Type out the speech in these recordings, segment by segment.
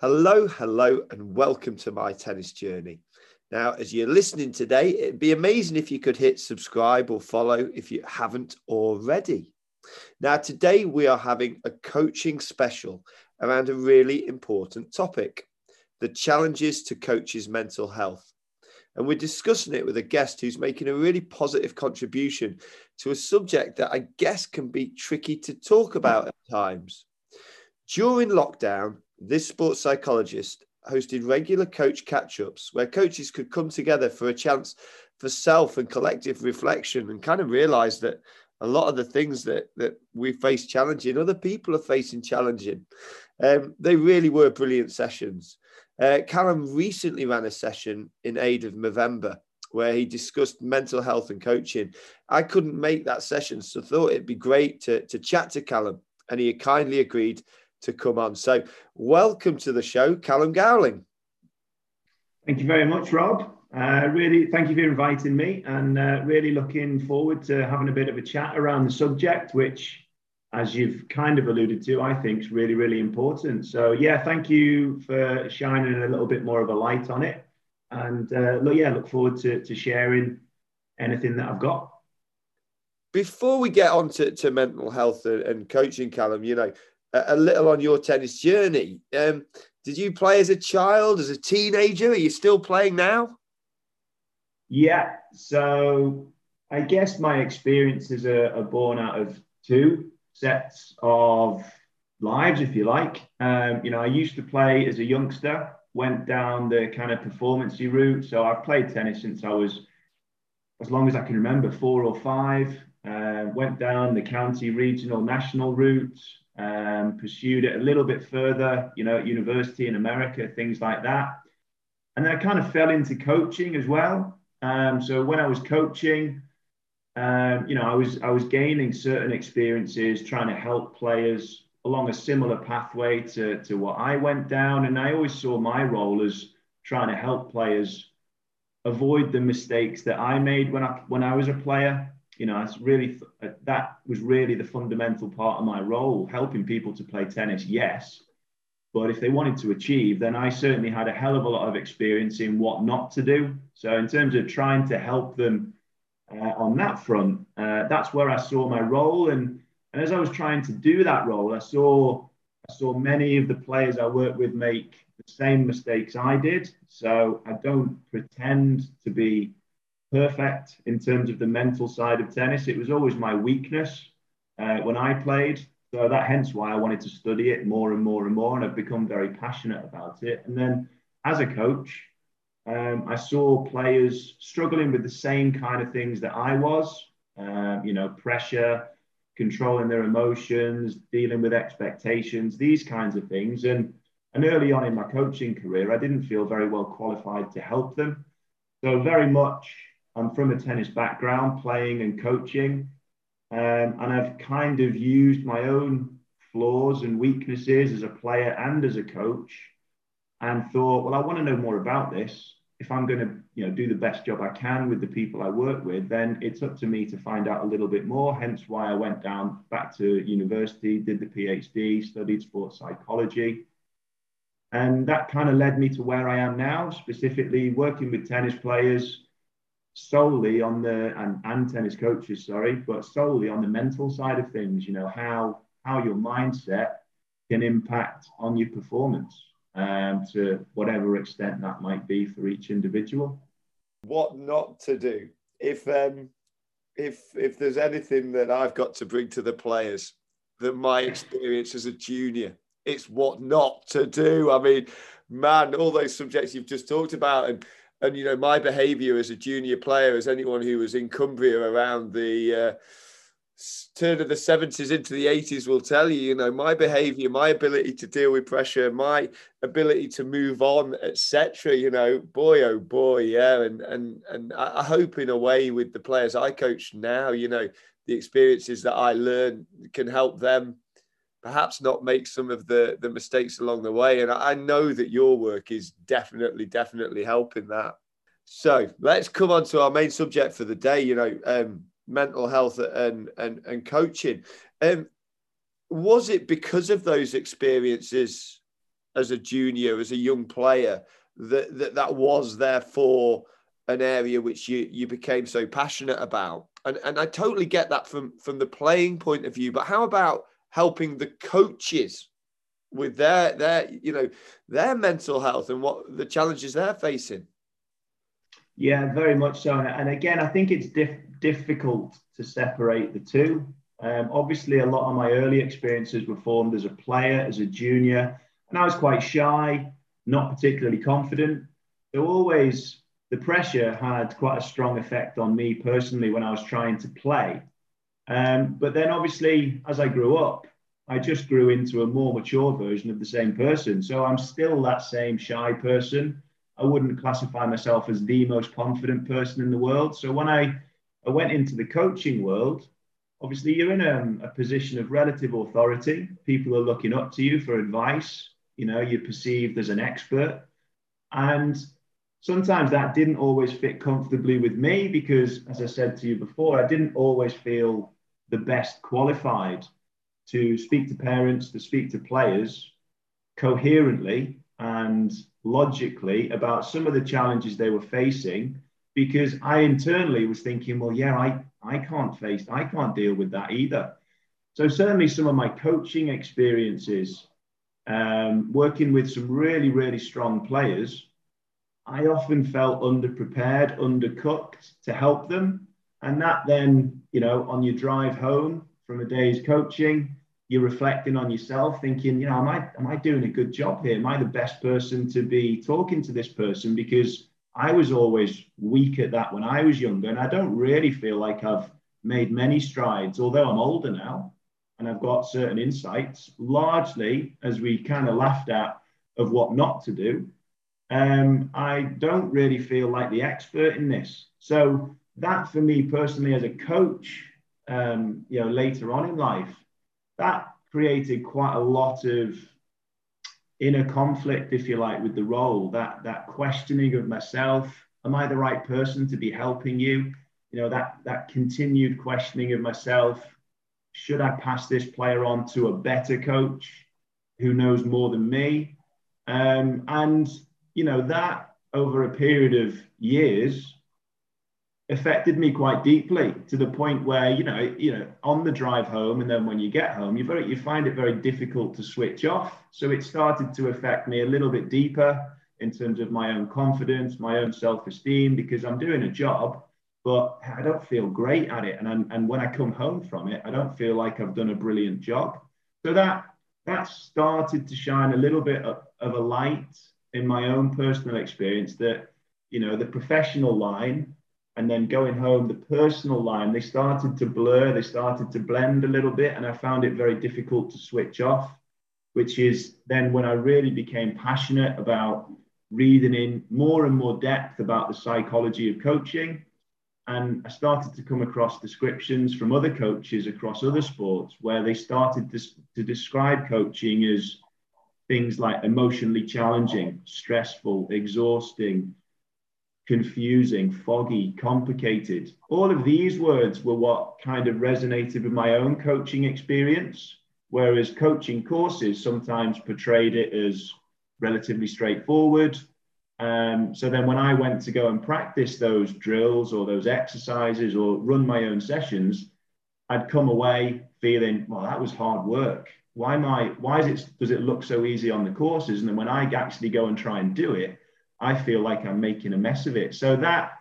Hello, hello, and welcome to my tennis journey. Now, as you're listening today, it'd be amazing if you could hit subscribe or follow if you haven't already. Now, today we are having a coaching special around a really important topic the challenges to coaches' mental health. And we're discussing it with a guest who's making a really positive contribution to a subject that I guess can be tricky to talk about at times. During lockdown, this sports psychologist hosted regular coach catch ups where coaches could come together for a chance for self and collective reflection and kind of realize that a lot of the things that, that we face challenging, other people are facing challenging. Um, they really were brilliant sessions. Uh, Callum recently ran a session in aid of Movember where he discussed mental health and coaching. I couldn't make that session, so thought it'd be great to, to chat to Callum, and he kindly agreed to come on. So, welcome to the show, Callum Gowling. Thank you very much, Rob. Uh, really, thank you for inviting me, and uh, really looking forward to having a bit of a chat around the subject, which, as you've kind of alluded to, I think is really, really important. So, yeah, thank you for shining a little bit more of a light on it, and uh, look, yeah, look forward to, to sharing anything that I've got. Before we get on to, to mental health and, and coaching, Callum, you know, a little on your tennis journey. Um, did you play as a child, as a teenager? Are you still playing now? Yeah. So I guess my experiences are, are born out of two sets of lives, if you like. Um, you know, I used to play as a youngster, went down the kind of performancey route. So I've played tennis since I was, as long as I can remember, four or five. Uh, went down the county, regional, national route um, pursued it a little bit further, you know, at university in America, things like that. And then I kind of fell into coaching as well. Um, so when I was coaching, um, you know, I was I was gaining certain experiences, trying to help players along a similar pathway to, to what I went down. And I always saw my role as trying to help players avoid the mistakes that I made when I when I was a player you know, that's really uh, that was really the fundamental part of my role, helping people to play tennis. Yes, but if they wanted to achieve, then I certainly had a hell of a lot of experience in what not to do. So in terms of trying to help them uh, on that front, uh, that's where I saw my role. And and as I was trying to do that role, I saw I saw many of the players I work with make the same mistakes I did. So I don't pretend to be perfect in terms of the mental side of tennis. It was always my weakness uh, when I played. So that hence why I wanted to study it more and more and more. And I've become very passionate about it. And then as a coach, um, I saw players struggling with the same kind of things that I was, um, you know, pressure, controlling their emotions, dealing with expectations, these kinds of things. And, and early on in my coaching career, I didn't feel very well qualified to help them. So very much I'm from a tennis background, playing and coaching, um, and I've kind of used my own flaws and weaknesses as a player and as a coach, and thought, well, I want to know more about this. If I'm going to, you know, do the best job I can with the people I work with, then it's up to me to find out a little bit more. Hence why I went down back to university, did the PhD, studied sports psychology. And that kind of led me to where I am now, specifically working with tennis players, solely on the and, and tennis coaches, sorry, but solely on the mental side of things. You know how how your mindset can impact on your performance um, to whatever extent that might be for each individual. What not to do if um, if if there's anything that I've got to bring to the players that my experience as a junior, it's what not to do. I mean, man, all those subjects you've just talked about and and you know my behaviour as a junior player, as anyone who was in Cumbria around the uh, turn of the seventies into the eighties will tell you, you know, my behaviour, my ability to deal with pressure, my ability to move on, etc. You know, boy, oh boy, yeah, and and and I hope in a way with the players I coach now, you know, the experiences that I learn can help them perhaps not make some of the the mistakes along the way and i know that your work is definitely definitely helping that so let's come on to our main subject for the day you know um, mental health and and and coaching um, was it because of those experiences as a junior, as a young player, that that, that was therefore an area which you you became so passionate about. And and I totally get that from from the playing point of view. But how about helping the coaches with their their you know their mental health and what the challenges they're facing? Yeah, very much so. And again, I think it's diff- difficult to separate the two. Um, obviously, a lot of my early experiences were formed as a player, as a junior, and I was quite shy, not particularly confident. So always the pressure had quite a strong effect on me personally when I was trying to play. Um, but then, obviously, as I grew up, I just grew into a more mature version of the same person. So I'm still that same shy person. I wouldn't classify myself as the most confident person in the world. So when I, I went into the coaching world, obviously you're in a, a position of relative authority. People are looking up to you for advice. You know, you're perceived as an expert. And sometimes that didn't always fit comfortably with me because, as I said to you before, I didn't always feel the best qualified to speak to parents, to speak to players coherently and logically about some of the challenges they were facing because I internally was thinking, well, yeah, I, I can't face, I can't deal with that either. So certainly some of my coaching experiences, um, working with some really, really strong players, I often felt underprepared, undercooked to help them. And that then, you know, on your drive home from a day's coaching, you're reflecting on yourself, thinking, you know, am I am I doing a good job here? Am I the best person to be talking to this person? Because I was always weak at that when I was younger, and I don't really feel like I've made many strides, although I'm older now and I've got certain insights, largely as we kind of laughed at of what not to do um, I don't really feel like the expert in this. So that for me personally, as a coach, um, you know, later on in life, that created quite a lot of inner conflict, if you like, with the role. That that questioning of myself: Am I the right person to be helping you? You know, that that continued questioning of myself. Should I pass this player on to a better coach who knows more than me? Um, and you know, that over a period of years affected me quite deeply to the point where, you know, you know, on the drive home and then when you get home, you very you find it very difficult to switch off. So it started to affect me a little bit deeper in terms of my own confidence, my own self-esteem, because I'm doing a job, but I don't feel great at it. And, I'm, and when I come home from it, I don't feel like I've done a brilliant job. So that that started to shine a little bit of, of a light in my own personal experience that you know the professional line and then going home the personal line they started to blur they started to blend a little bit and i found it very difficult to switch off which is then when i really became passionate about reading in more and more depth about the psychology of coaching and i started to come across descriptions from other coaches across other sports where they started to, to describe coaching as things like emotionally challenging, stressful, exhausting, confusing, foggy, complicated. All of these words were what kind of resonated with my own coaching experience, whereas coaching courses sometimes portrayed it as relatively straightforward. Um, so then when I went to go and practice those drills or those exercises or run my own sessions, I'd come away feeling, well, that was hard work why am I, why is it, does it look so easy on the courses? And then when I actually go and try and do it, I feel like I'm making a mess of it. So that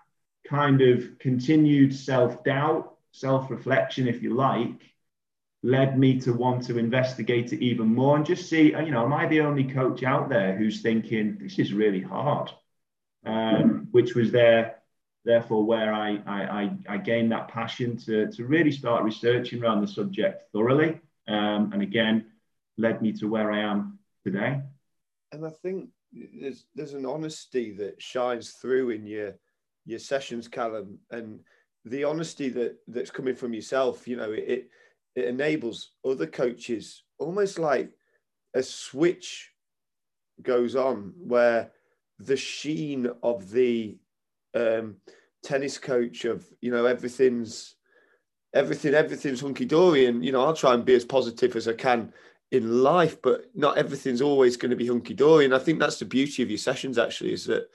kind of continued self doubt, self reflection, if you like, led me to want to investigate it even more and just see, you know, am I the only coach out there who's thinking this is really hard? Um, which was there, therefore, where I, I, I gained that passion to, to really start researching around the subject thoroughly um, and again led me to where I am today. And I think there's there's an honesty that shines through in your your sessions, Callum, and the honesty that that's coming from yourself. You know, it it enables other coaches almost like a switch goes on where the sheen of the um, tennis coach of you know everything's everything everything's hunky dory and you know I'll try and be as positive as I can in life, but not everything's always going to be hunky dory. And I think that's the beauty of your sessions, actually, is that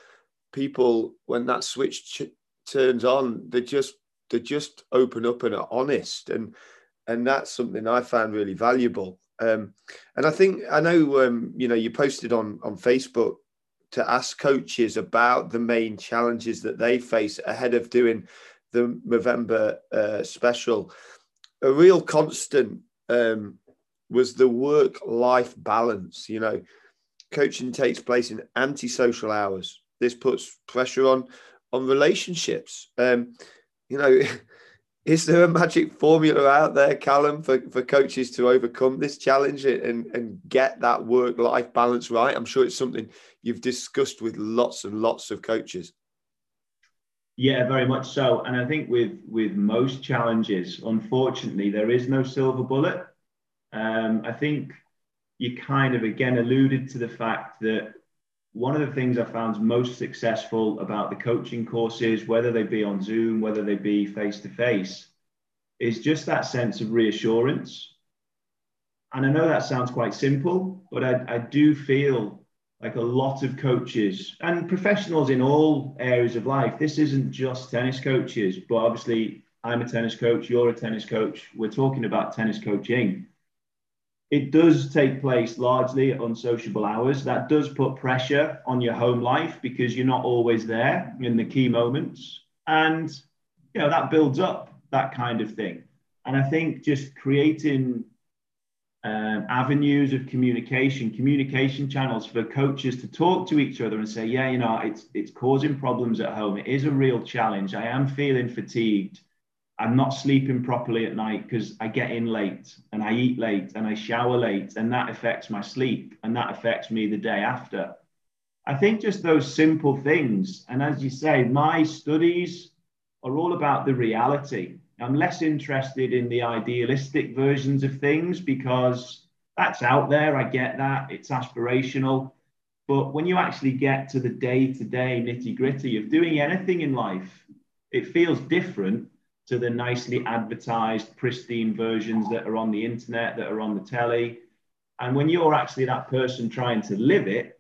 people, when that switch ch- turns on, they just they just open up and are honest, and and that's something I found really valuable. Um, and I think I know um, you know you posted on on Facebook to ask coaches about the main challenges that they face ahead of doing the Movember uh, special. A real constant um, was the work life balance. You know, coaching takes place in antisocial hours. This puts pressure on on relationships. Um, you know, is there a magic formula out there, Callum, for, for coaches to overcome this challenge and, and get that work life balance right? I'm sure it's something you've discussed with lots and lots of coaches. Yeah, very much so. And I think with with most challenges, unfortunately, there is no silver bullet. Um, I think you kind of again alluded to the fact that one of the things I found most successful about the coaching courses, whether they be on Zoom, whether they be face to face, is just that sense of reassurance. And I know that sounds quite simple, but I, I do feel like a lot of coaches and professionals in all areas of life, this isn't just tennis coaches, but obviously I'm a tennis coach, you're a tennis coach, we're talking about tennis coaching it does take place largely on sociable hours. That does put pressure on your home life because you're not always there in the key moments. And, you know, that builds up that kind of thing. And I think just creating um, avenues of communication, communication channels for coaches to talk to each other and say, yeah, you know, it's it's causing problems at home. It is a real challenge. I am feeling fatigued. I'm not sleeping properly at night because I get in late and I eat late and I shower late, and that affects my sleep and that affects me the day after. I think just those simple things. And as you say, my studies are all about the reality. I'm less interested in the idealistic versions of things because that's out there. I get that. It's aspirational. But when you actually get to the day to day nitty gritty of doing anything in life, it feels different to the nicely advertised, pristine versions that are on the internet, that are on the telly. And when you're actually that person trying to live it,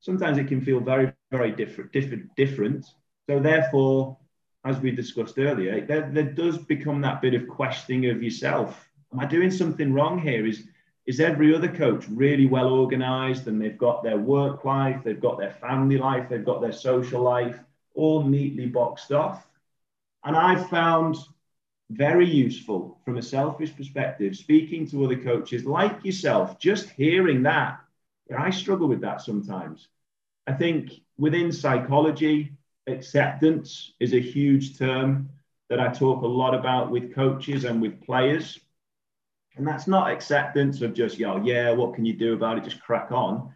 sometimes it can feel very, very different, different, different. So therefore, as we discussed earlier, there, there does become that bit of questioning of yourself. Am I doing something wrong here? Is is every other coach really well organized and they've got their work life, they've got their family life, they've got their social life all neatly boxed off? And I've found very useful from a selfish perspective, speaking to other coaches like yourself, just hearing that. I struggle with that sometimes. I think within psychology, acceptance is a huge term that I talk a lot about with coaches and with players. And that's not acceptance of just, yo, yeah, what can you do about it? Just crack on.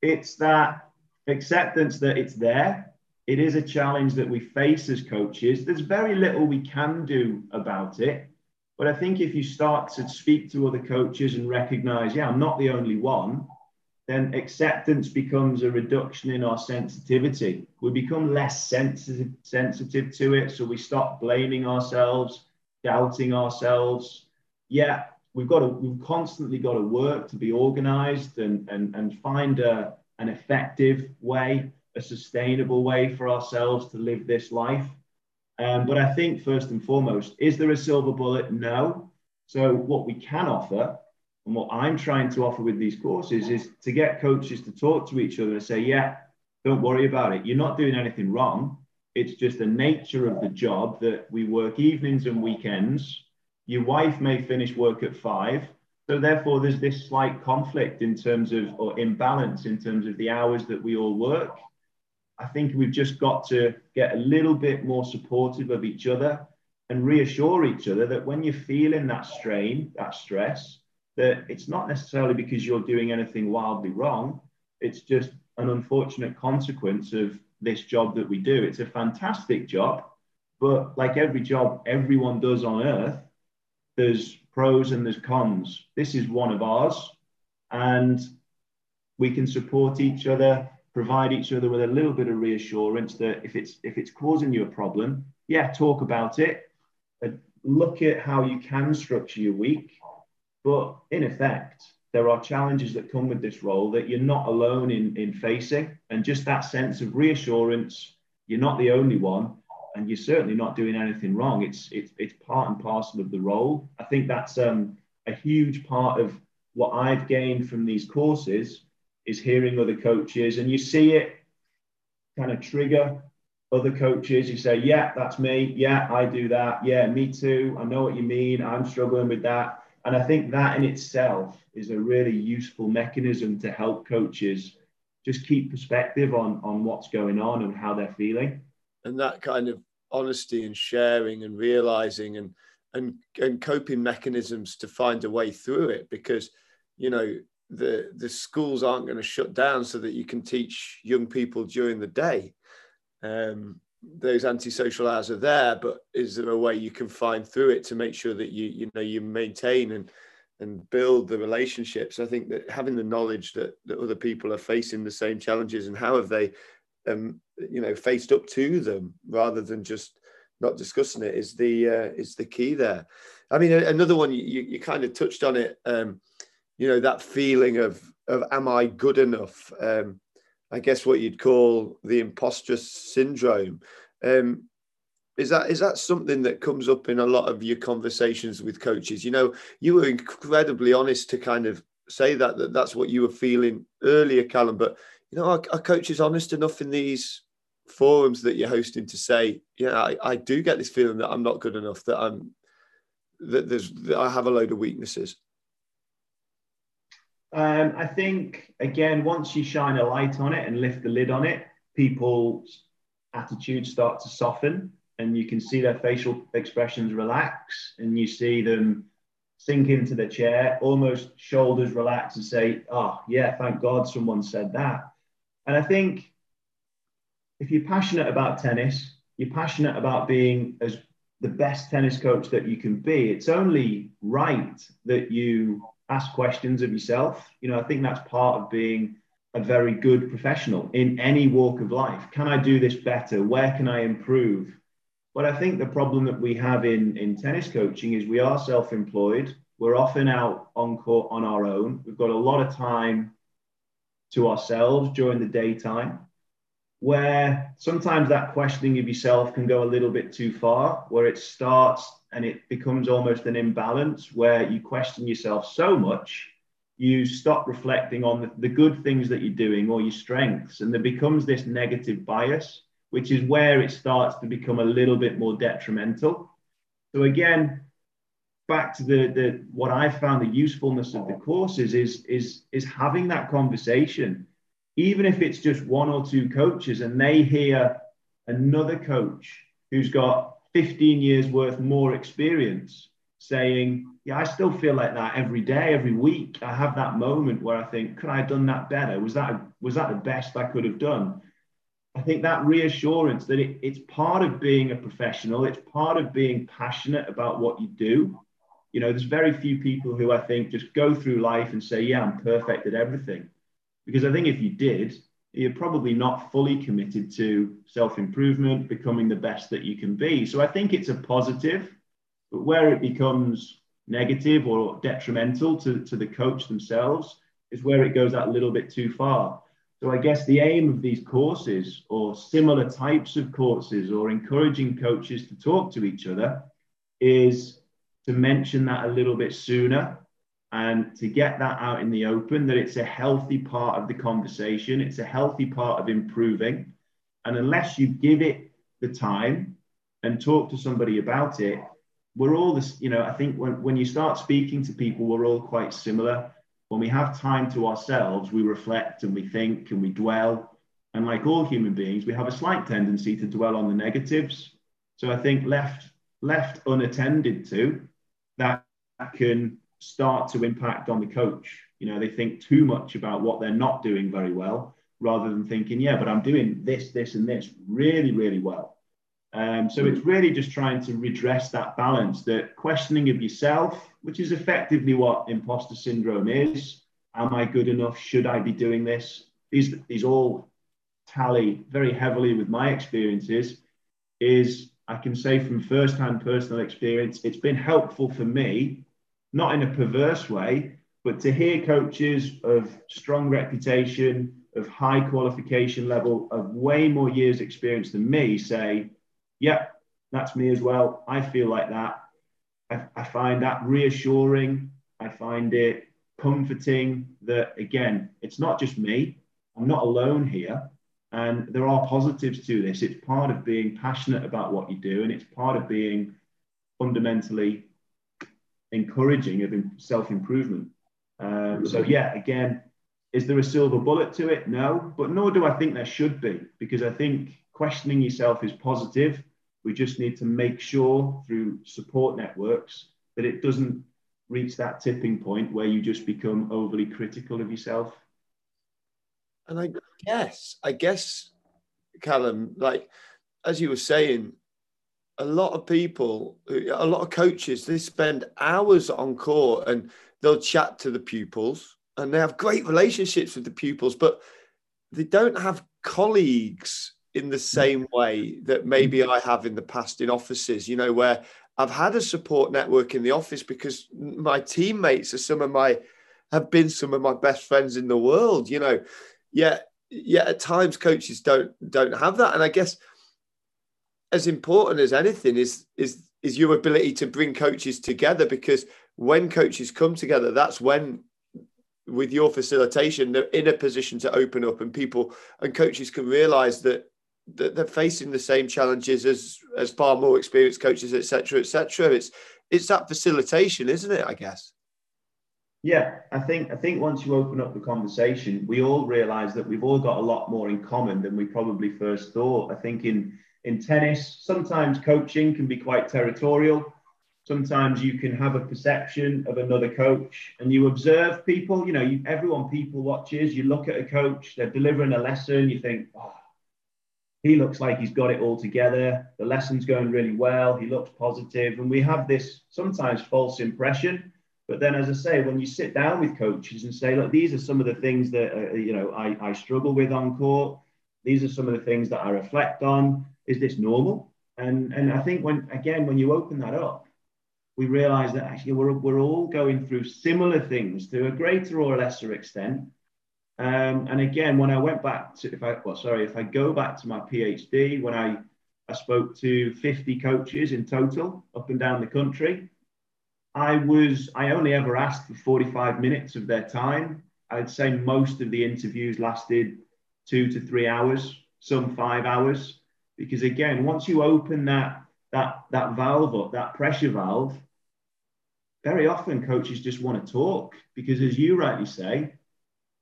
It's that acceptance that it's there it is a challenge that we face as coaches. There's very little we can do about it. But I think if you start to speak to other coaches and recognize, yeah, I'm not the only one, then acceptance becomes a reduction in our sensitivity. We become less sensitive, sensitive to it. So we stop blaming ourselves, doubting ourselves. Yeah, we've got to, we've constantly got to work to be organized and, and, and find a, an effective way a sustainable way for ourselves to live this life. Um, but I think first and foremost, is there a silver bullet? No. So what we can offer and what I'm trying to offer with these courses is to get coaches to talk to each other and say, yeah, don't worry about it. You're not doing anything wrong. It's just the nature of the job that we work evenings and weekends. Your wife may finish work at five. So therefore, there's this slight conflict in terms of, or imbalance in terms of the hours that we all work. I think we've just got to get a little bit more supportive of each other and reassure each other that when you're feeling that strain, that stress, that it's not necessarily because you're doing anything wildly wrong. It's just an unfortunate consequence of this job that we do. It's a fantastic job, but like every job everyone does on earth, there's pros and there's cons. This is one of ours, and we can support each other provide each other with a little bit of reassurance that if it's if it's causing you a problem, yeah, talk about it. look at how you can structure your week. But in effect, there are challenges that come with this role that you're not alone in, in facing. And just that sense of reassurance, you're not the only one, and you're certainly not doing anything wrong. It's it's it's part and parcel of the role. I think that's um, a huge part of what I've gained from these courses is hearing other coaches, and you see it kind of trigger other coaches. You say, "Yeah, that's me. Yeah, I do that. Yeah, me too. I know what you mean. I'm struggling with that." And I think that in itself is a really useful mechanism to help coaches just keep perspective on on what's going on and how they're feeling. And that kind of honesty and sharing and realizing and and and coping mechanisms to find a way through it because you know the the schools aren't going to shut down so that you can teach young people during the day. Um, those antisocial hours are there but is there a way you can find through it to make sure that you you know you maintain and and build the relationships? I think that having the knowledge that that other people are facing the same challenges and how have they um you know faced up to them rather than just not discussing it is the uh, is the key there. I mean another one you, you kind of touched on it um you know that feeling of of am i good enough um I guess what you'd call the imposter syndrome. Um, is that is that something that comes up in a lot of your conversations with coaches? You know, you were incredibly honest to kind of say that, that that's what you were feeling earlier, Callum. But you know, are, are coaches honest enough in these forums that you're hosting to say, yeah, I, I do get this feeling that I'm not good enough, that I'm that there's that I have a load of weaknesses. Um, I think again, once you shine a light on it and lift the lid on it, people's attitudes start to soften, and you can see their facial expressions relax, and you see them sink into the chair, almost shoulders relax, and say, "Oh, yeah, thank God someone said that." And I think if you're passionate about tennis, you're passionate about being as the best tennis coach that you can be. It's only right that you ask questions of yourself. You know, I think that's part of being a very good professional in any walk of life. Can I do this better? Where can I improve? But I think the problem that we have in, in tennis coaching is we are self employed. We're often out on court on our own. We've got a lot of time to ourselves during the daytime where sometimes that questioning of yourself can go a little bit too far, where it starts and it becomes almost an imbalance where you question yourself so much, you stop reflecting on the, the good things that you're doing or your strengths, and there becomes this negative bias, which is where it starts to become a little bit more detrimental. So again, back to the, the what I found the usefulness of the courses is is is having that conversation even if it's just one or two coaches and they hear another coach who's got 15 years worth more experience saying, Yeah, I still feel like that every day, every week. I have that moment where I think, Could I have done that better? Was that, was that the best I could have done? I think that reassurance that it, it's part of being a professional, it's part of being passionate about what you do. You know, there's very few people who I think just go through life and say, Yeah, I'm perfect at everything. Because I think if you did, you're probably not fully committed to self improvement, becoming the best that you can be. So I think it's a positive, but where it becomes negative or detrimental to, to the coach themselves is where it goes that little bit too far. So I guess the aim of these courses or similar types of courses or encouraging coaches to talk to each other is to mention that a little bit sooner and to get that out in the open that it's a healthy part of the conversation it's a healthy part of improving. And unless you give it the time and talk to somebody about it we're all this you know i think when, when you start speaking to people we're all quite similar. When we have time to ourselves we reflect and we think and we dwell. And like all human beings we have a slight tendency to dwell on the negatives. So i think left left unattended to that can start to impact on the coach. You know, they think too much about what they're not doing very well rather than thinking, yeah, but I'm doing this, this, and this really, really well. Um, so it's really just trying to redress that balance, that questioning of yourself, which is effectively what imposter syndrome is. Am I good enough? Should I be doing this? These, these all tally very heavily with my experiences. Is I can say from first-hand personal experience, it's been helpful for me not in a perverse way, but to hear coaches of strong reputation, of high qualification level, of way more years experience than me say, yeah, that's me as well. I feel like that. I, I find that reassuring. I find it comforting that, again, it's not just me. I'm not alone here. And there are positives to this. It's part of being passionate about what you do, and it's part of being fundamentally encouraging of self improvement. Um, so, yeah, again, is there a silver bullet to it? No, but nor do I think there should be, because I think questioning yourself is positive. We just need to make sure through support networks that it doesn't reach that tipping point where you just become overly critical of yourself. And I guess, I guess, Callum, like as you were saying, a lot of people, a lot of coaches, they spend hours on court and they'll chat to the pupils and they have great relationships with the pupils, but they don't have colleagues in the same way that maybe I have in the past in offices, you know, where I've had a support network in the office because my teammates are some of my have been some of my best friends in the world, you know. Yeah, yeah, at times coaches don't don't have that. And I guess as important as anything is is is your ability to bring coaches together because when coaches come together, that's when with your facilitation, they're in a position to open up and people and coaches can realize that that they're facing the same challenges as as far more experienced coaches, etc., etc. It's it's that facilitation, isn't it? I guess. Yeah, I think I think once you open up the conversation, we all realise that we've all got a lot more in common than we probably first thought. I think in in tennis, sometimes coaching can be quite territorial. Sometimes you can have a perception of another coach, and you observe people. You know, you, everyone people watches. You look at a coach; they're delivering a lesson. You think, oh, he looks like he's got it all together. The lesson's going really well. He looks positive. And we have this sometimes false impression. But then, as I say, when you sit down with coaches and say, look, these are some of the things that, uh, you know, I, I struggle with on court. These are some of the things that I reflect on. Is this normal? And, and I think when, again, when you open that up, we realize that actually we're, we're all going through similar things to a greater or lesser extent um, and again, when I went back to, if I, well, sorry, if I go back to my PhD, when I, I spoke to 50 coaches in total up and down the country, I was, I only ever asked for 45 minutes of their time. I'd say most of the interviews lasted two to three hours, some five hours. Because again, once you open that, that, that valve up, that pressure valve, very often coaches just want to talk because as you rightly say,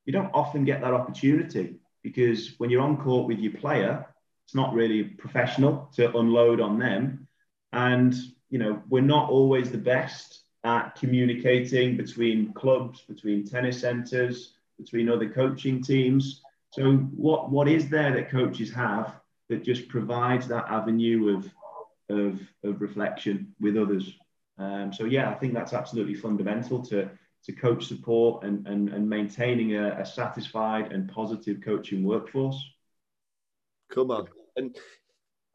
you don't often get that opportunity because when you're on court with your player, it's not really professional to unload on them. And, you know, we're not always the best at communicating between clubs, between tennis centers, between other coaching teams. So what, what is there that coaches have that just provides that avenue of, of, of reflection with others? Um, so yeah, I think that's absolutely fundamental to to coach support and, and, and maintaining a, a satisfied and positive coaching workforce. Come on. And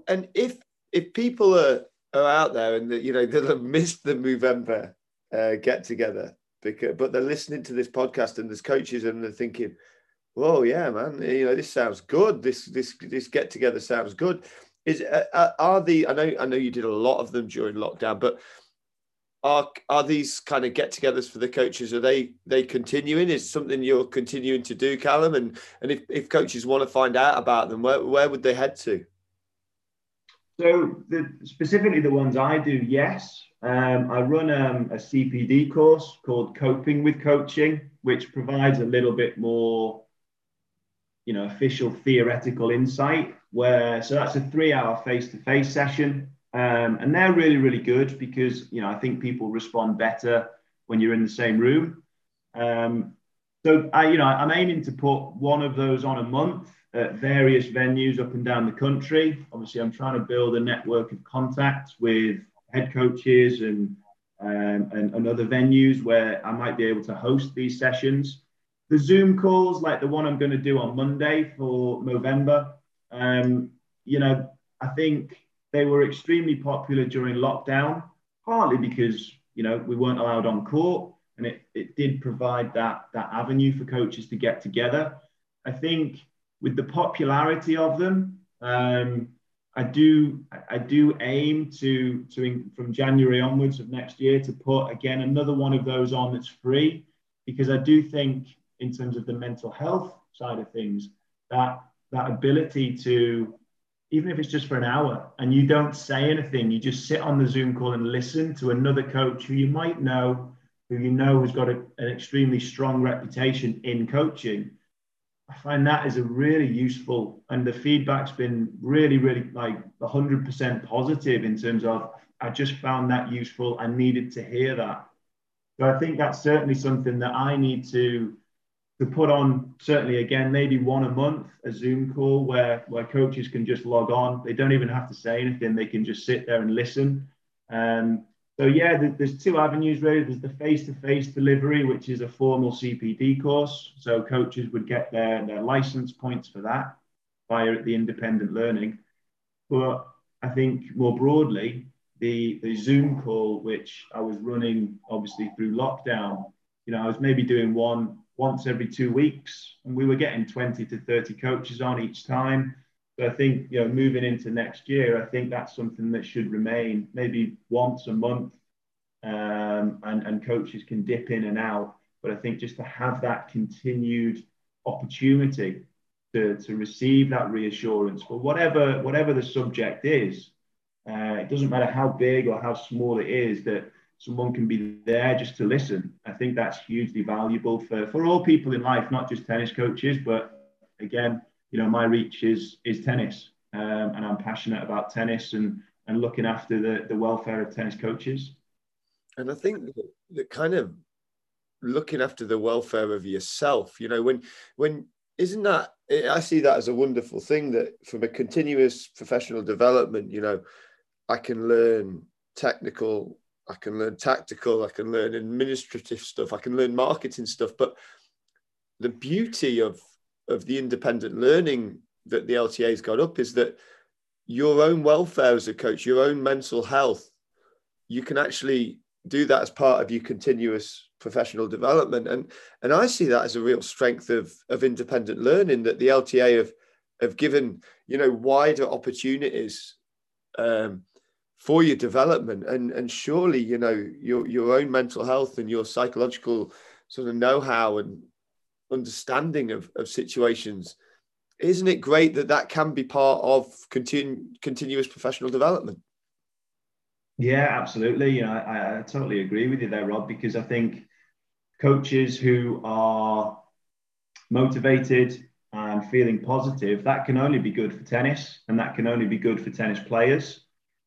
and if if people are, are out there and you know they'll have missed the Movember uh, get together because but they're listening to this podcast and there's coaches and they're thinking, "Whoa, yeah, man, you know this sounds good. This this this get together sounds good." Is uh, uh are the I know I know you did a lot of them during lockdown, but are are these kind of get-togethers for the coaches? Are they they continuing? Is something you're continuing to do, Callum? And and if, if coaches want to find out about them, where where would they head to? So the, specifically the ones I do, yes. Um, I run um, a CPD course called Coping with Coaching, which provides a little bit more, you know, official theoretical insight. Where so that's a three-hour face-to-face session um, and they're really, really good because, you know, I think people respond better when you're in the same room. Um, so I, you know, I'm aiming to put one of those on a month at various venues up and down the country. Obviously, I'm trying to build a network of contacts with head coaches and, um, and, and other venues where I might be able to host these sessions. The Zoom calls, like the one I'm going to do on Monday for Movember, um, you know, I think they were extremely popular during lockdown, partly because you know, we weren't allowed on court, and it, it did provide that that avenue for coaches to get together. I think with the popularity of them, um, I do I do aim to to from January onwards of next year to put again another one of those on that's free because I do think in terms of the mental health side of things that that ability to even if it's just for an hour and you don't say anything you just sit on the zoom call and listen to another coach who you might know who you know has got a, an extremely strong reputation in coaching I find that is a really useful, and the feedback's been really, really like 100% positive in terms of I just found that useful. I needed to hear that. So I think that's certainly something that I need to to put on. Certainly, again, maybe one a month, a Zoom call where where coaches can just log on. They don't even have to say anything. They can just sit there and listen. Um, so yeah, there's two avenues really. There's the face-to-face delivery, which is a formal CPD course. So coaches would get their, their license points for that via the independent learning. But I think more broadly, the, the Zoom call, which I was running obviously through lockdown, you know, I was maybe doing one once every two weeks, and we were getting 20 to 30 coaches on each time. So I think, you know, moving into next year, I think that's something that should remain maybe once a month um, and, and coaches can dip in and out. But I think just to have that continued opportunity to, to receive that reassurance for whatever whatever the subject is, uh, it doesn't matter how big or how small it is that someone can be there just to listen. I think that's hugely valuable for, for all people in life, not just tennis coaches, but again, you know, my reach is is tennis, um, and I'm passionate about tennis and and looking after the the welfare of tennis coaches. And I think that kind of looking after the welfare of yourself, you know, when when isn't that I see that as a wonderful thing that from a continuous professional development, you know, I can learn technical, I can learn tactical, I can learn administrative stuff, I can learn marketing stuff, but the beauty of of the independent learning that the LTA's got up is that your own welfare as a coach, your own mental health, you can actually do that as part of your continuous professional development. And and I see that as a real strength of of independent learning that the LTA have have given you know wider opportunities um, for your development. And and surely you know your your own mental health and your psychological sort of know-how and understanding of, of situations isn't it great that that can be part of continu- continuous professional development? Yeah absolutely. You know I, I totally agree with you there rob because i think coaches who are motivated and feeling positive that can only be good for tennis and that can only be good for tennis players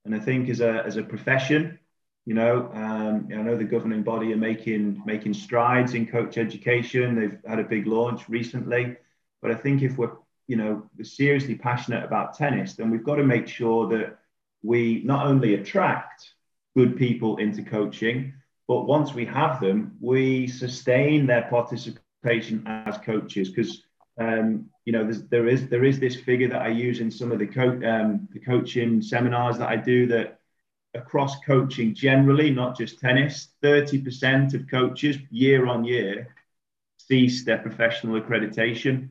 and i think as a as a profession you know, um, I know the governing body are making making strides in coach education. They've had a big launch recently, but I think if we're you know seriously passionate about tennis, then we've got to make sure that we not only attract good people into coaching, but once we have them, we sustain their participation as coaches because um, you know there is there is this figure that I use in some of the co- um, the coaching seminars that I do that across coaching generally, not just tennis, 30% of coaches year on year cease their professional accreditation.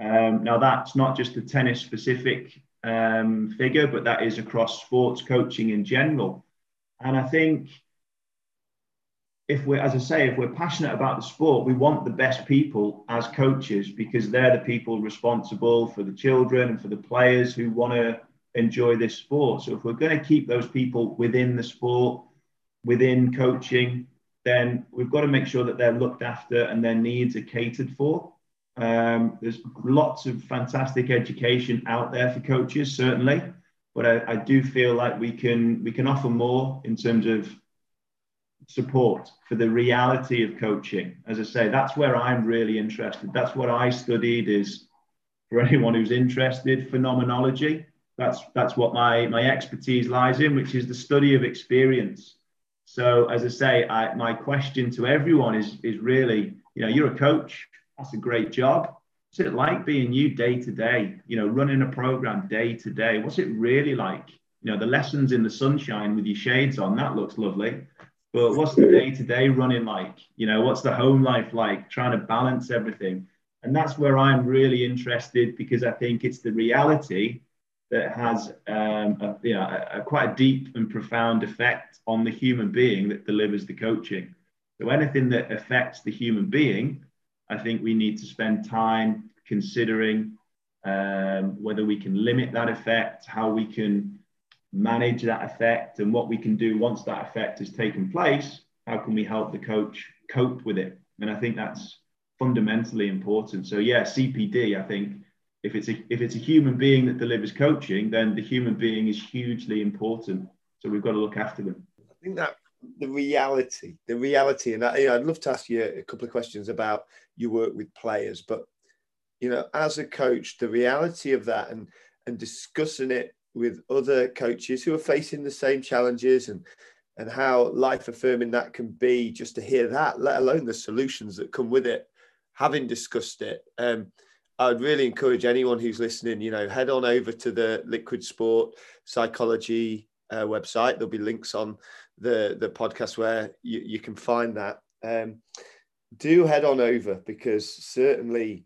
Um, now, that's not just a tennis specific um, figure, but that is across sports coaching in general. And I think if we're, as I say, if we're passionate about the sport, we want the best people as coaches because they're the people responsible for the children and for the players who want to enjoy this sport. So if we're going to keep those people within the sport, within coaching, then we've got to make sure that they're looked after and their needs are catered for. Um, there's lots of fantastic education out there for coaches, certainly, but I, I do feel like we can we can offer more in terms of support for the reality of coaching. As I say, that's where I'm really interested. That's what I studied. Is for anyone who's interested, phenomenology that's that's what my my expertise lies in, which is the study of experience. So as I say, I, my question to everyone is is really, you know, you're a coach. That's a great job. What's it like being you day to day? You know, running a program day to day. What's it really like? You know, the lessons in the sunshine with your shades on. That looks lovely. But what's the day to day running like? You know, what's the home life like? Trying to balance everything. And that's where I'm really interested because I think it's the reality that has um, a, you know, a, a quite a deep and profound effect on the human being that delivers the coaching. So anything that affects the human being, I think we need to spend time considering um, whether we can limit that effect, how we can manage that effect, and what we can do once that effect has taken place. How can we help the coach cope with it? And I think that's fundamentally important. So yeah, CPD, I think if it's a if it's a human being that delivers coaching, then the human being is hugely important. So we've got to look after them. I think that the reality, the reality, and I, you know, I'd love to ask you a couple of questions about your work with players, but you know, as a coach, the reality of that and and discussing it with other coaches who are facing the same challenges and and how life affirming that can be just to hear that, let alone the solutions that come with it, having discussed it. Um, I would really encourage anyone who's listening, you know, head on over to the Liquid Sport Psychology uh, website. There'll be links on the the podcast where you, you can find that. Um, do head on over because certainly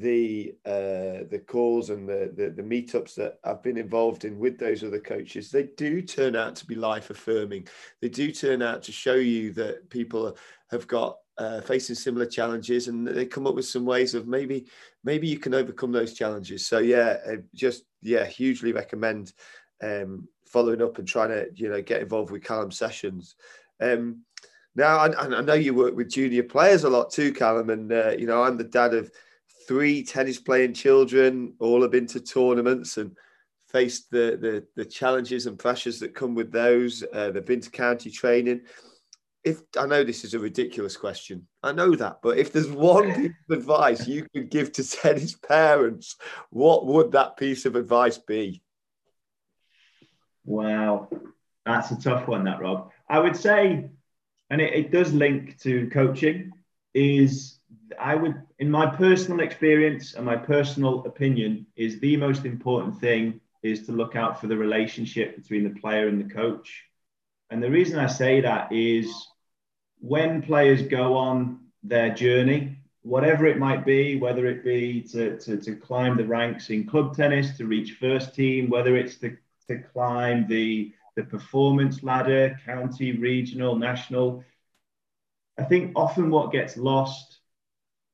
the uh, the calls and the, the, the meetups that I've been involved in with those other coaches, they do turn out to be life affirming. They do turn out to show you that people have got uh, facing similar challenges, and they come up with some ways of maybe maybe you can overcome those challenges. So yeah, just yeah, hugely recommend um, following up and trying to you know get involved with Callum sessions. Um, now I, I know you work with junior players a lot too, Callum, and uh, you know I'm the dad of three tennis playing children. All have been to tournaments and faced the the, the challenges and pressures that come with those. Uh, they've been to county training if I know this is a ridiculous question, I know that, but if there's one piece of advice you could give to tennis parents, what would that piece of advice be? Wow, that's a tough one, that Rob. I would say, and it, it does link to coaching, is I would, in my personal experience and my personal opinion, is the most important thing is to look out for the relationship between the player and the coach. And the reason I say that is when players go on their journey, whatever it might be, whether it be to, to, to climb the ranks in club tennis, to reach first team, whether it's to, to climb the, the performance ladder, county, regional, national, I think often what gets lost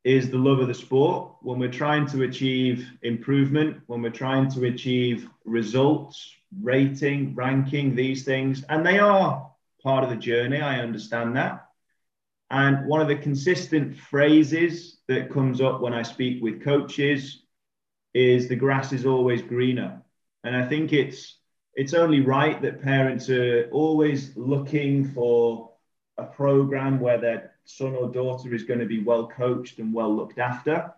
is the love of the sport. When we're trying to achieve improvement, when we're trying to achieve results, rating, ranking, these things, and they are part of the journey, I understand that. And one of the consistent phrases that comes up when I speak with coaches is the grass is always greener. And I think it's it's only right that parents are always looking for a program where their son or daughter is going to be well coached and well looked after.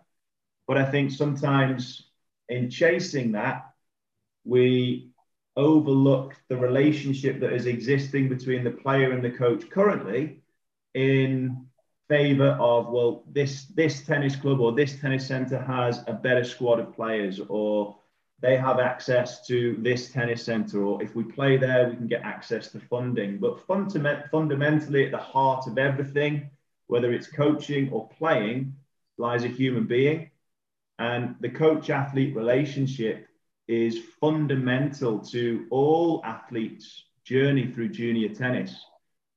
But I think sometimes in chasing that, we overlook the relationship that is existing between the player and the coach currently in favor of well this this tennis club or this tennis center has a better squad of players or they have access to this tennis center or if we play there we can get access to funding. But fundament, fundamentally at the heart of everything whether it's coaching or playing lies a human being. And the coach athlete relationship is fundamental to all athletes journey through junior tennis.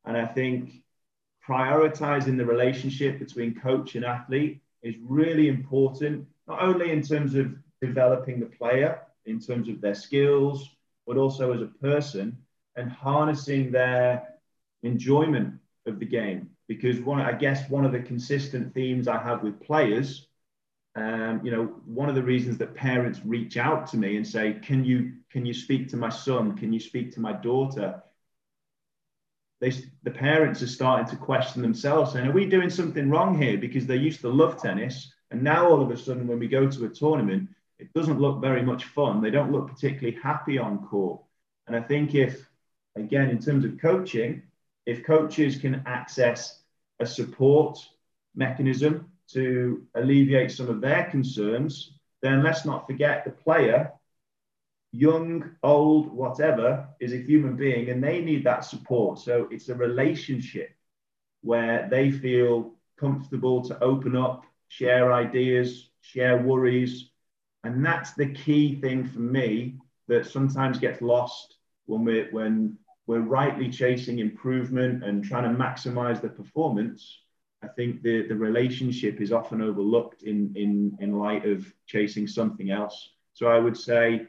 And i think prioritizing the relationship between coach and athlete is really important, not only in terms of developing the player, in terms of their skills, but also as a person and harnessing their enjoyment of the game. Because one, I guess, one of the consistent themes I have with players, um, you know, one of the reasons that parents reach out to me and say, "Can you can you speak to my son? Can you speak to my daughter?" they, the parents are starting to question themselves, saying, "Are we doing something wrong here?" Because they used to love tennis, and now all of a sudden, when we go to a tournament, it doesn't look very much fun. They don't look particularly happy on court. And I think if, again, in terms of coaching, if coaches can access a support mechanism to alleviate some of their concerns, then let's not forget the player young, old, whatever, is a human being and they need that support. So it's a relationship where they feel comfortable to open up, share ideas, share worries. And that's the key thing for me that sometimes gets lost when we're when we're rightly chasing improvement and trying to maximize the performance. I think the, the relationship is often overlooked in, in, in light of chasing something else. So I would say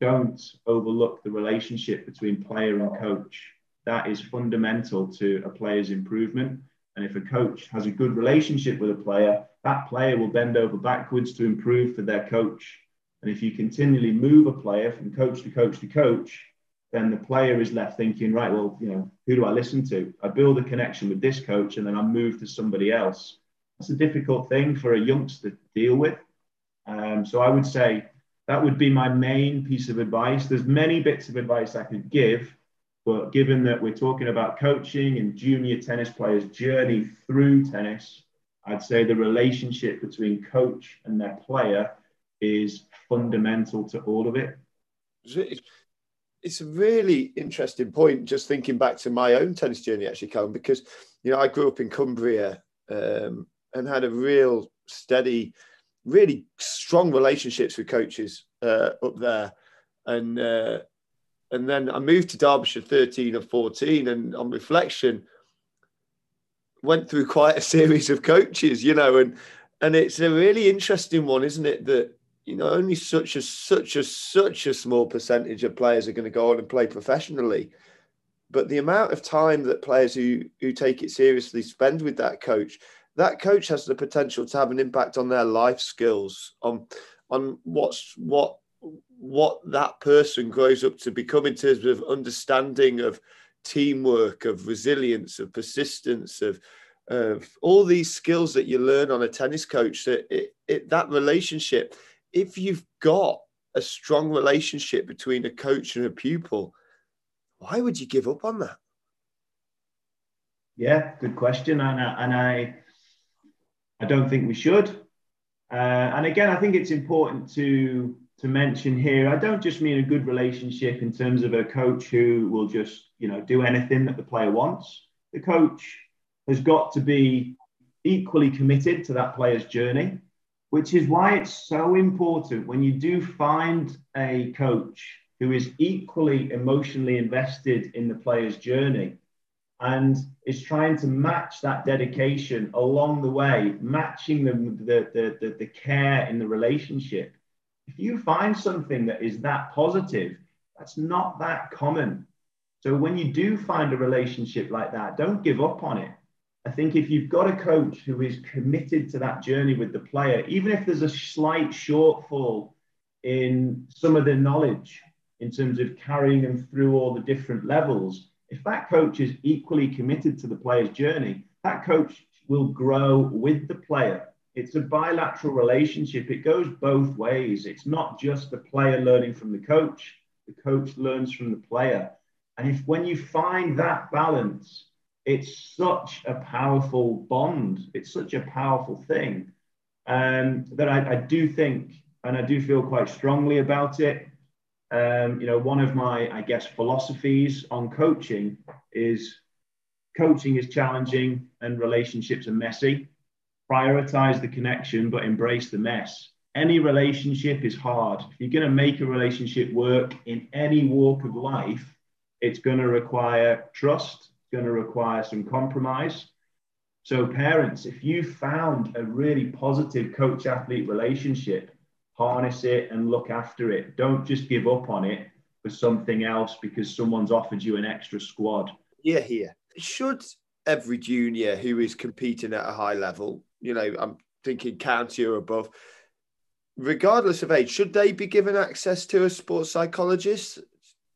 don't overlook the relationship between player and coach. That is fundamental to a player's improvement. And if a coach has a good relationship with a player, that player will bend over backwards to improve for their coach. And if you continually move a player from coach to coach to coach, then the player is left thinking, right, well, you know, who do I listen to? I build a connection with this coach and then I move to somebody else. That's a difficult thing for a youngster to deal with. Um, so I would say that would be my main piece of advice. There's many bits of advice I could give, but given that we're talking about coaching and junior tennis players' journey through tennis, I'd say the relationship between coach and their player is fundamental to all of it. It's a really interesting point. Just thinking back to my own tennis journey, actually, Callum, because you know I grew up in Cumbria um, and had a real steady really strong relationships with coaches uh, up there, and uh, and then I moved to Derbyshire 13 or 14, and on reflection, went through quite a series of coaches, you know, and and it's a really interesting one, isn't it? That you know only such a such a such a small percentage of players are going to go on and play professionally but the amount of time that players who who take it seriously spend with that coach that coach has the potential to have an impact on their life skills, on on what's what what that person grows up to become in terms of understanding of teamwork, of resilience, of persistence, of of all these skills that you learn on a tennis coach. That it, it, that relationship, if you've got a strong relationship between a coach and a pupil, why would you give up on that? Yeah, good question, and I, and I I don't think we should. Uh, and again, I think it's important to to mention here. I don't just mean a good relationship in terms of a coach who will just you know do anything that the player wants. The coach has got to be equally committed to that player's journey, which is why it's so important when you do find a coach who is equally emotionally invested in the player's journey and is trying to match that dedication along the way, matching the, the, the, the, care in the relationship. If you find something that is that positive, that's not that common. So when you do find a relationship like that, don't give up on it. I think if you've got a coach who is committed to that journey with the player, even if there's a slight shortfall in some of the knowledge in terms of carrying them through all the different levels, if that coach is equally committed to the player's journey, that coach will grow with the player. It's a bilateral relationship. It goes both ways. It's not just the player learning from the coach, the coach learns from the player. And if when you find that balance, it's such a powerful bond, it's such a powerful thing um, that I, I do think, and I do feel quite strongly about it, um, you know, one of my, I guess, philosophies on coaching is coaching is challenging and relationships are messy. Prioritize the connection, but embrace the mess. Any relationship is hard. If you're going to make a relationship work in any walk of life, it's going to require trust, it's going to require some compromise. So, parents, if you found a really positive coach athlete relationship, harness it and look after it. Don't just give up on it for something else because someone's offered you an extra squad. Yeah, here. Should every junior who is competing at a high level, you know, I'm thinking county or above, regardless of age, should they be given access to a sports psychologist?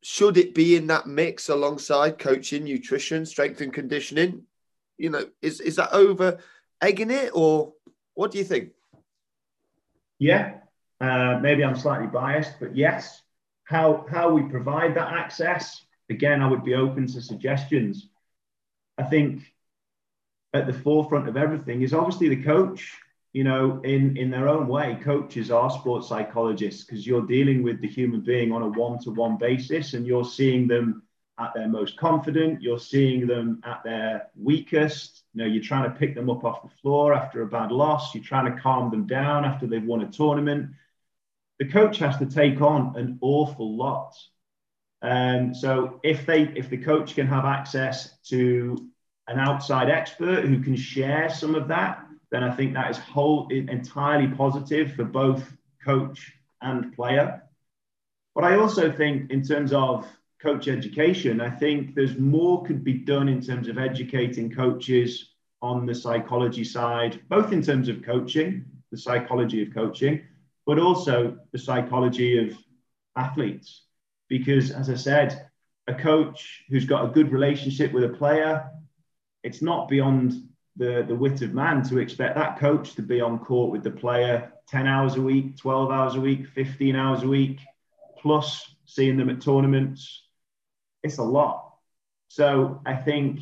Should it be in that mix alongside coaching, nutrition, strength and conditioning? You know, is, is that over egging it or what do you think? Yeah, uh, maybe I'm slightly biased, but yes, how, how we provide that access, again, I would be open to suggestions. I think at the forefront of everything is obviously the coach. You know, in, in their own way, coaches are sports psychologists because you're dealing with the human being on a one to one basis and you're seeing them at their most confident, you're seeing them at their weakest. You know, you're trying to pick them up off the floor after a bad loss, you're trying to calm them down after they've won a tournament. The coach has to take on an awful lot. Um, so if they if the coach can have access to an outside expert who can share some of that, then I think that is whole entirely positive for both coach and player. But I also think, in terms of coach education, I think there's more could be done in terms of educating coaches on the psychology side, both in terms of coaching, the psychology of coaching, but also the psychology of athletes. Because, as I said, a coach who's got a good relationship with a player, it's not beyond the, the wit of man to expect that coach to be on court with the player 10 hours a week, 12 hours a week, 15 hours a week, plus seeing them at tournaments. It's a lot. So I think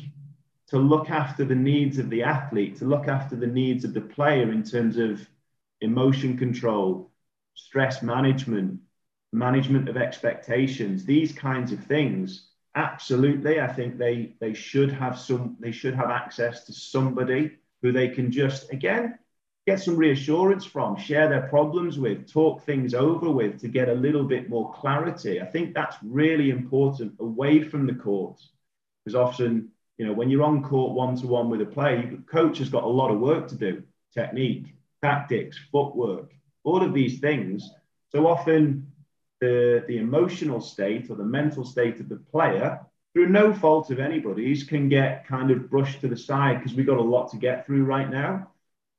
to look after the needs of the athlete, to look after the needs of the player in terms of emotion control, stress management, management of expectations, these kinds of things absolutely. I think they they should have some they should have access to somebody who they can just again get some reassurance from share their problems with talk things over with to get a little bit more clarity. I think that's really important away from the court because often you know when you're on court one to one with a player coach has got a lot of work to do. Technique tactics footwork all of these things. So often the, the emotional state or the mental state of the player, through no fault of anybody's, can get kind of brushed to the side because we've got a lot to get through right now.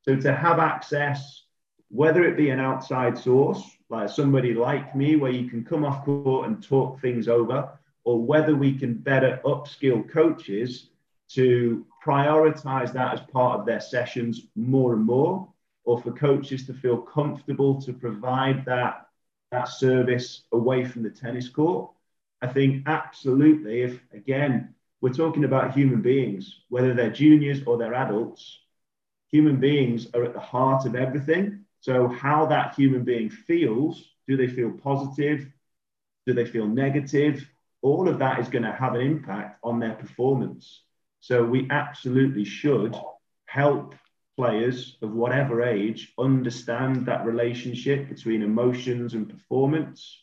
So to have access, whether it be an outside source, like somebody like me, where you can come off court and talk things over, or whether we can better upskill coaches to prioritize that as part of their sessions more and more, or for coaches to feel comfortable to provide that that service away from the tennis court. I think absolutely, if again, we're talking about human beings, whether they're juniors or they're adults, human beings are at the heart of everything. So, how that human being feels do they feel positive? Do they feel negative? All of that is going to have an impact on their performance. So, we absolutely should help players of whatever age understand that relationship between emotions and performance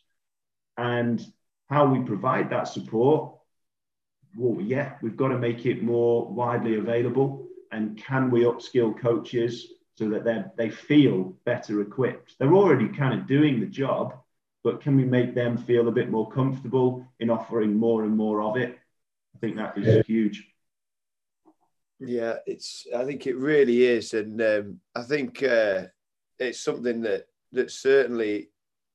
and how we provide that support well yeah we've got to make it more widely available. And can we upskill coaches so that they they feel better equipped? They're already kind of doing the job but can we make them feel a bit more comfortable in offering more and more of it? I think that is huge yeah, it's. I think it really is, and um, I think uh, it's something that that certainly,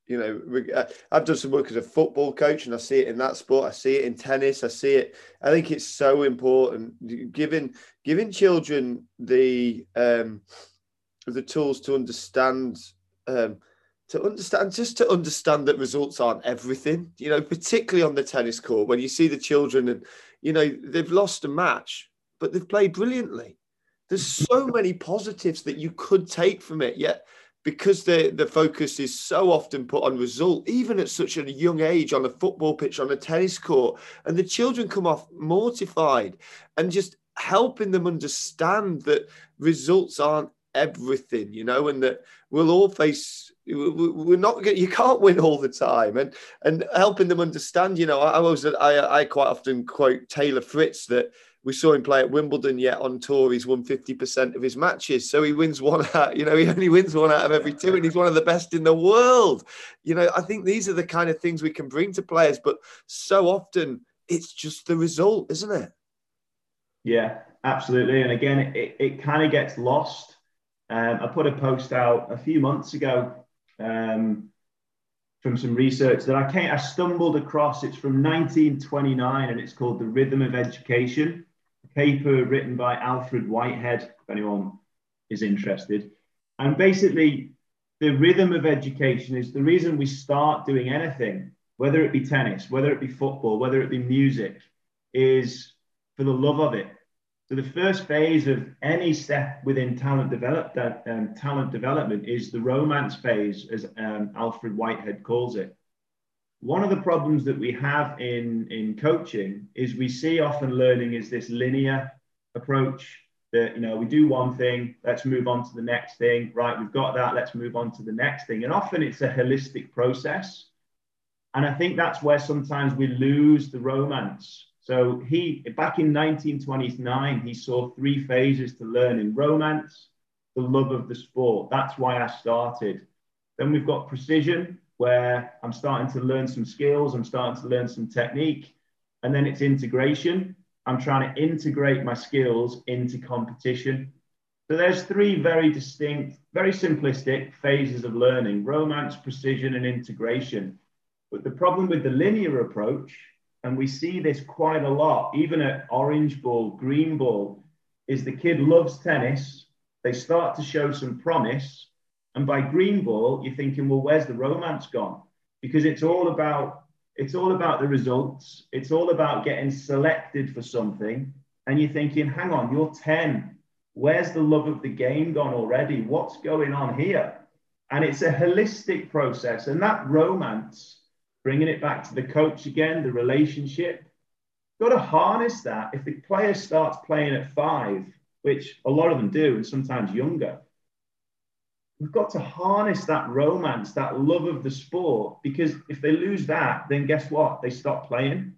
you know, uh, I've done some work as a football coach, and I see it in that sport. I see it in tennis. I see it. I think it's so important giving giving children the um, the tools to understand. Um, to understand just to understand that results aren't everything you know particularly on the tennis court when you see the children and you know they've lost a match but they've played brilliantly. There's so many positives that you could take from it, yet because the the focus is so often put on result, even at such a young age on a football pitch, on a tennis court, and the children come off mortified, and just helping them understand that results aren't everything, you know, and that we'll all face we're not you can't win all the time and and helping them understand you know i, was I, I quite often quote taylor fritz that we saw him play at Wimbledon yet on tour. He's won 50% of his matches. So he wins one out, you know, he only wins one out of every two, and he's one of the best in the world. You know, I think these are the kind of things we can bring to players, but so often it's just the result, isn't it? Yeah, absolutely. And again, it, it kind of gets lost. Um, I put a post out a few months ago um, from some research that I came, I stumbled across. It's from 1929 and it's called The Rhythm of Education paper written by Alfred Whitehead, if anyone is interested. And basically, the rhythm of education is the reason we start doing anything, whether it be tennis, whether it be football, whether it be music, is for the love of it. So the first phase of any step within talent develop um, talent development is the romance phase, as um, Alfred Whitehead calls it. One of the problems that we have in, in coaching is we see often learning is this linear approach that you know we do one thing let's move on to the next thing. Right we've got that let's move on to the next thing. And often it's a holistic process. And i think that's where sometimes we lose the romance. So he back in 1929 he saw three phases to learning romance the love of the sport. That's why i started. Then we've got precision where i'm starting to learn some skills i'm starting to learn some technique and then it's integration I'm trying to integrate my skills into competition. So there's three very distinct, very simplistic phases of learning, romance, precision, and integration. But the problem with the linear approach, and we see this quite a lot, even at orange ball, green ball, is the kid loves tennis. They start to show some promise. And by green ball, you're thinking, well, where's the romance gone? Because it's all about it's all about the results. It's all about getting selected for something. And you're thinking, hang on, you're 10. Where's the love of the game gone already? What's going on here? And it's a holistic process. And that romance, bringing it back to the coach again, the relationship, got to harness that. If the player starts playing at five, which a lot of them do, and sometimes younger, we've got to harness that romance, that love of the sport, because if they lose that, then guess what? They stop playing.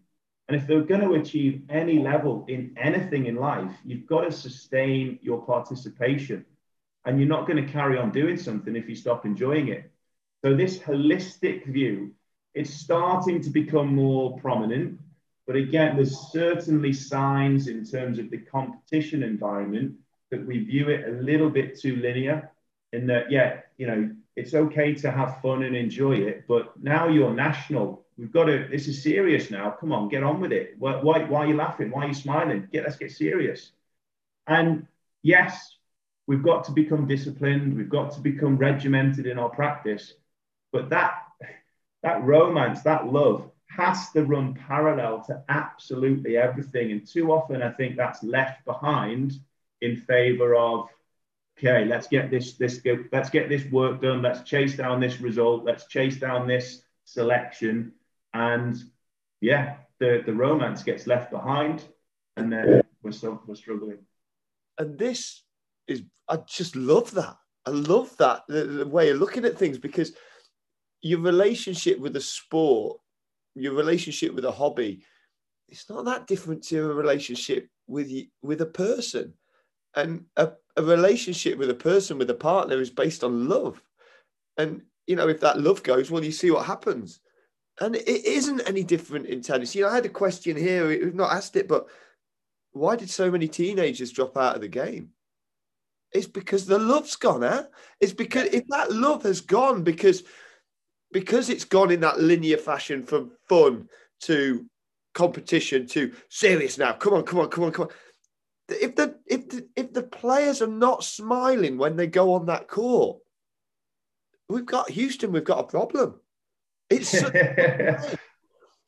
And if they're going to achieve any level in anything in life, you've got to sustain your participation. And you're not going to carry on doing something if you stop enjoying it. So, this holistic view, it's starting to become more prominent. But again, there's certainly signs in terms of the competition environment that we view it a little bit too linear in that, yeah, you know, it's okay to have fun and enjoy it, but now you're national. We've got to, this is serious now. Come on, get on with it. Why, why, why are you laughing? Why are you smiling? Get, let's get serious. And yes, we've got to become disciplined. We've got to become regimented in our practice. But that, that romance, that love has to run parallel to absolutely everything. And too often, I think that's left behind in favor of okay, let's get this this let's get this work done. Let's chase down this result. Let's chase down this selection, and yeah, the the romance gets left behind, and then we're so we're struggling. And this is I just love that. I love that the, the way of looking at things because your relationship with a sport, your relationship with a hobby, it's not that different to a relationship with with a person. And a, a relationship with a person, with a partner, is based on love. And, you know, if that love goes, well, you see what happens. And it isn't any different in tennis. You know, I had a question here, we've not asked it, but why did so many teenagers drop out of the game? It's because the love's gone, huh? It's because if that love has gone, because because it's gone in that linear fashion from fun to competition to serious now. Come on, come on, come on, come on if the if the, if the players are not smiling when they go on that court, we've got Houston. We've got a problem. It's.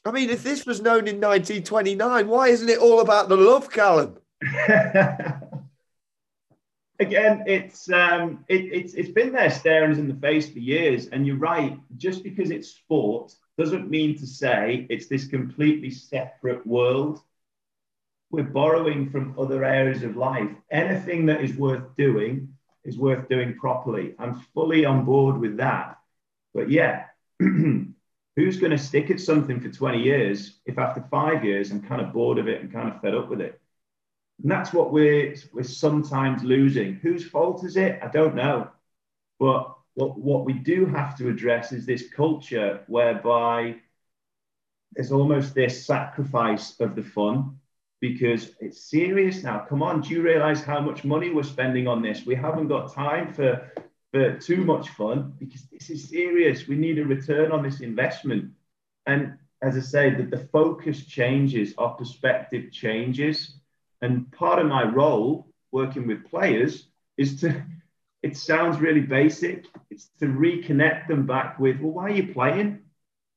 I mean, if this was known in 1929, why isn't it all about the love, Callum? Again, it's um, it, it's it's been there staring us in the face for years. And you're right. Just because it's sport doesn't mean to say it's this completely separate world we're borrowing from other areas of life. Anything that is worth doing is worth doing properly. I'm fully on board with that. But yeah, who's going to stick at something for 20 years if after five years I'm kind of bored of it and kind of fed up with it? And that's what we're, we're sometimes losing. Whose fault is it? I don't know. But what, what we do have to address is this culture whereby there's almost this sacrifice of the fun because it's serious now. Come on, do you realize how much money we're spending on this? We haven't got time for, for too much fun because this is serious. We need a return on this investment. And as I say, that the focus changes, our perspective changes. And part of my role working with players is to, it sounds really basic, it's to reconnect them back with, well, why are you playing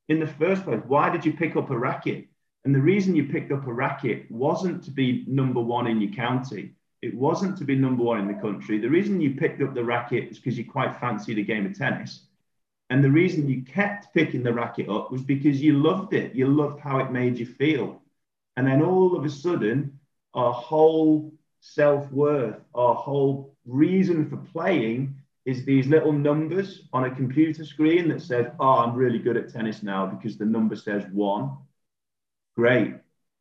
in the first place? Why did you pick up a racket? And the reason you picked up a racket wasn't to be number one in your county. It wasn't to be number one in the country. The reason you picked up the racket is because you quite fancied a game of tennis. And the reason you kept picking the racket up was because you loved it. You loved how it made you feel. And then all of a sudden, our whole self worth, our whole reason for playing is these little numbers on a computer screen that says, Oh, I'm really good at tennis now because the number says one. Great.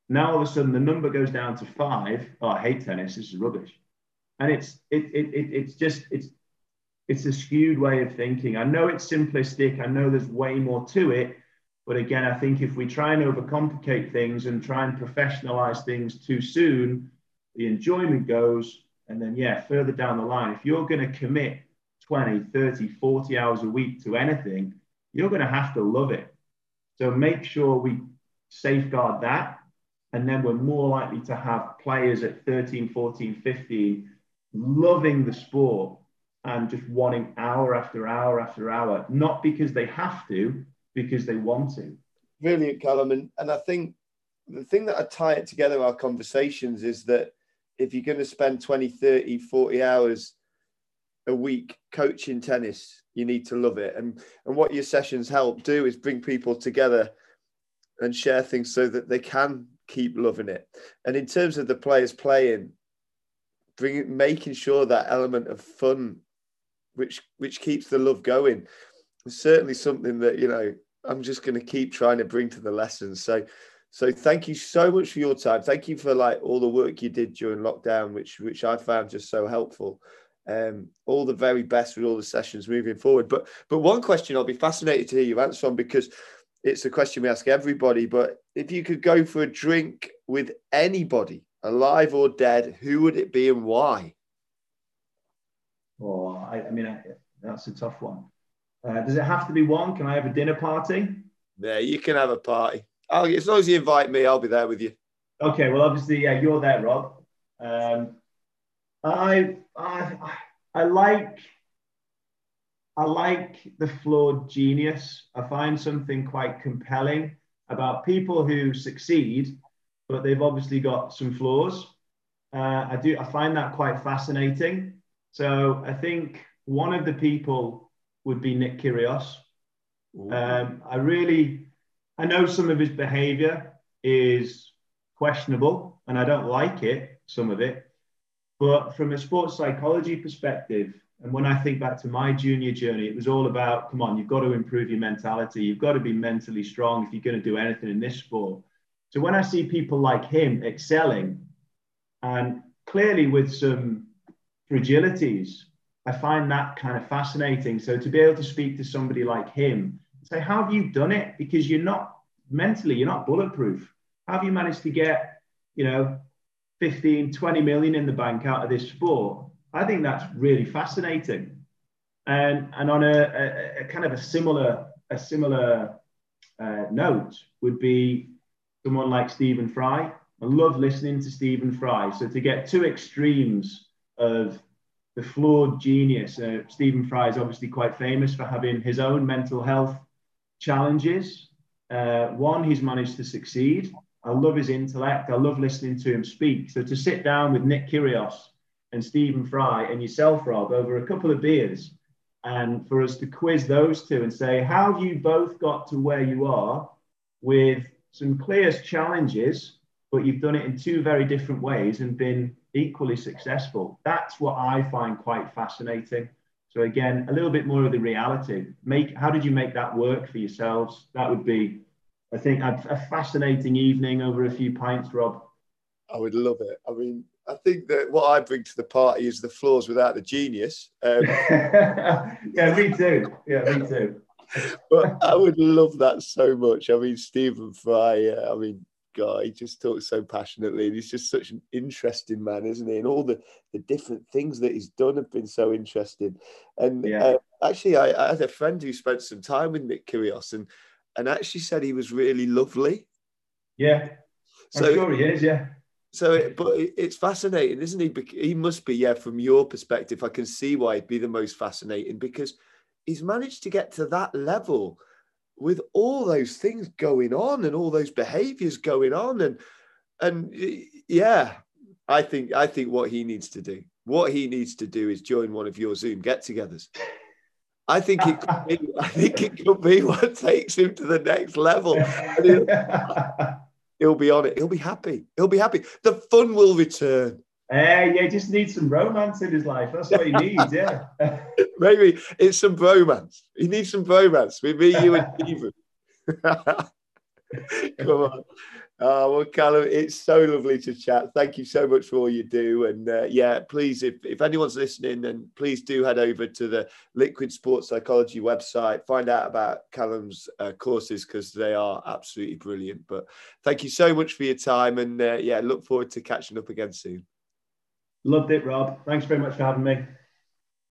Now all of a sudden the number goes down to five. Oh, I hate tennis. This is rubbish. And it's it, it, it it's just it's it's a skewed way of thinking. I know it's simplistic. I know there's way more to it. But again, I think if we try and overcomplicate things and try and professionalize things too soon, the enjoyment goes. And then, yeah, further down the line, if you're going to commit 20, 30, 40 hours a week to anything, you're going to have to love it. So make sure we safeguard that. And then we're more likely to have players at 13, 14, 15 loving the sport and just wanting hour after hour after hour, not because they have to, because they want to. Brilliant, Callum. And, and I think the thing that I tie it together, our conversations, is that if you're going to spend 20, 30, 40 hours a week coaching tennis, you need to love it. And, and what your sessions help do is bring people together and share things so that they can keep loving it. And in terms of the players playing, bringing making sure that element of fun, which which keeps the love going, is certainly something that you know I'm just going to keep trying to bring to the lessons. So. So thank you so much for your time. Thank you for like all the work you did during lockdown, which which I found just so helpful. Um, all the very best with all the sessions moving forward. But but one question I'll be fascinated to hear you answer on because it's a question we ask everybody, but if you could go for a drink with anybody, alive or dead, who would it be and why? Oh, I, I mean, I, that's a tough one. Uh, does it have to be one? Can I have a dinner party? Yeah, you can have a party. I'll, as long as you invite me, I'll be there with you. Okay, well, obviously, yeah, you're there, Rob. Um, I, I, I like I like the flawed genius. I find something quite compelling about people who succeed, but they've obviously got some flaws. Uh, I do. I find that quite fascinating. So I think one of the people would be Nick Kyrgios. Um, I really, I know some of his behaviour is questionable, and I don't like it. Some of it, but from a sports psychology perspective, and when I think back to my junior journey, it was all about come on, you've got to improve your mentality. You've got to be mentally strong if you're going to do anything in this sport. So when I see people like him excelling and clearly with some fragilities, I find that kind of fascinating. So to be able to speak to somebody like him, say, how have you done it? Because you're not mentally, you're not bulletproof. How have you managed to get, you know, 15, 20 million in the bank out of this sport? I think that's really fascinating. And, and on a, a, a kind of a similar, a similar uh, note would be someone like Stephen Fry. I love listening to Stephen Fry. So to get two extremes of the flawed genius, uh, Stephen Fry is obviously quite famous for having his own mental health challenges. Uh, one, he's managed to succeed. I love his intellect. I love listening to him speak. So to sit down with Nick Kyrgios and Stephen Fry and yourself, Rob, over a couple of beers, and for us to quiz those two and say, how have you both got to where you are with some clear challenges, but you've done it in two very different ways and been equally successful? That's what I find quite fascinating. So again, a little bit more of the reality. Make how did you make that work for yourselves? That would be, I think, a, a fascinating evening over a few pints, Rob. I would love it. I mean, I think that what I bring to the party is the flaws without the genius. Um, yeah, me too. Yeah, me too. but I would love that so much. I mean, Stephen Fry. Uh, I mean, God, he just talks so passionately. And he's just such an interesting man, isn't he? And all the, the different things that he's done have been so interesting. And yeah. uh, actually, I, I, had a friend who spent some time with Nick Kyrgios and and actually said he was really lovely. Yeah, I'm so, sure he is. Yeah. So, it, but it's fascinating, isn't he? He must be, yeah. From your perspective, I can see why he'd be the most fascinating because he's managed to get to that level with all those things going on and all those behaviors going on and and yeah i think i think what he needs to do what he needs to do is join one of your zoom get-togethers I think it could be, I think it could be what takes him to the next level. he'll, be on it. He'll be happy. He'll be happy. The fun will return. Uh, yeah, he just needs some romance in his life. That's what he needs, yeah. Maybe it's some bromance. He needs some bromance with me, you, and Stephen. Come on. Oh, well, Callum, it's so lovely to chat. Thank you so much for all you do. And uh, yeah, please, if, if anyone's listening, then please do head over to the Liquid Sports Psychology website, find out about Callum's uh, courses because they are absolutely brilliant. But thank you so much for your time. And uh, yeah, look forward to catching up again soon. Loved it, Rob. Thanks very much for having me.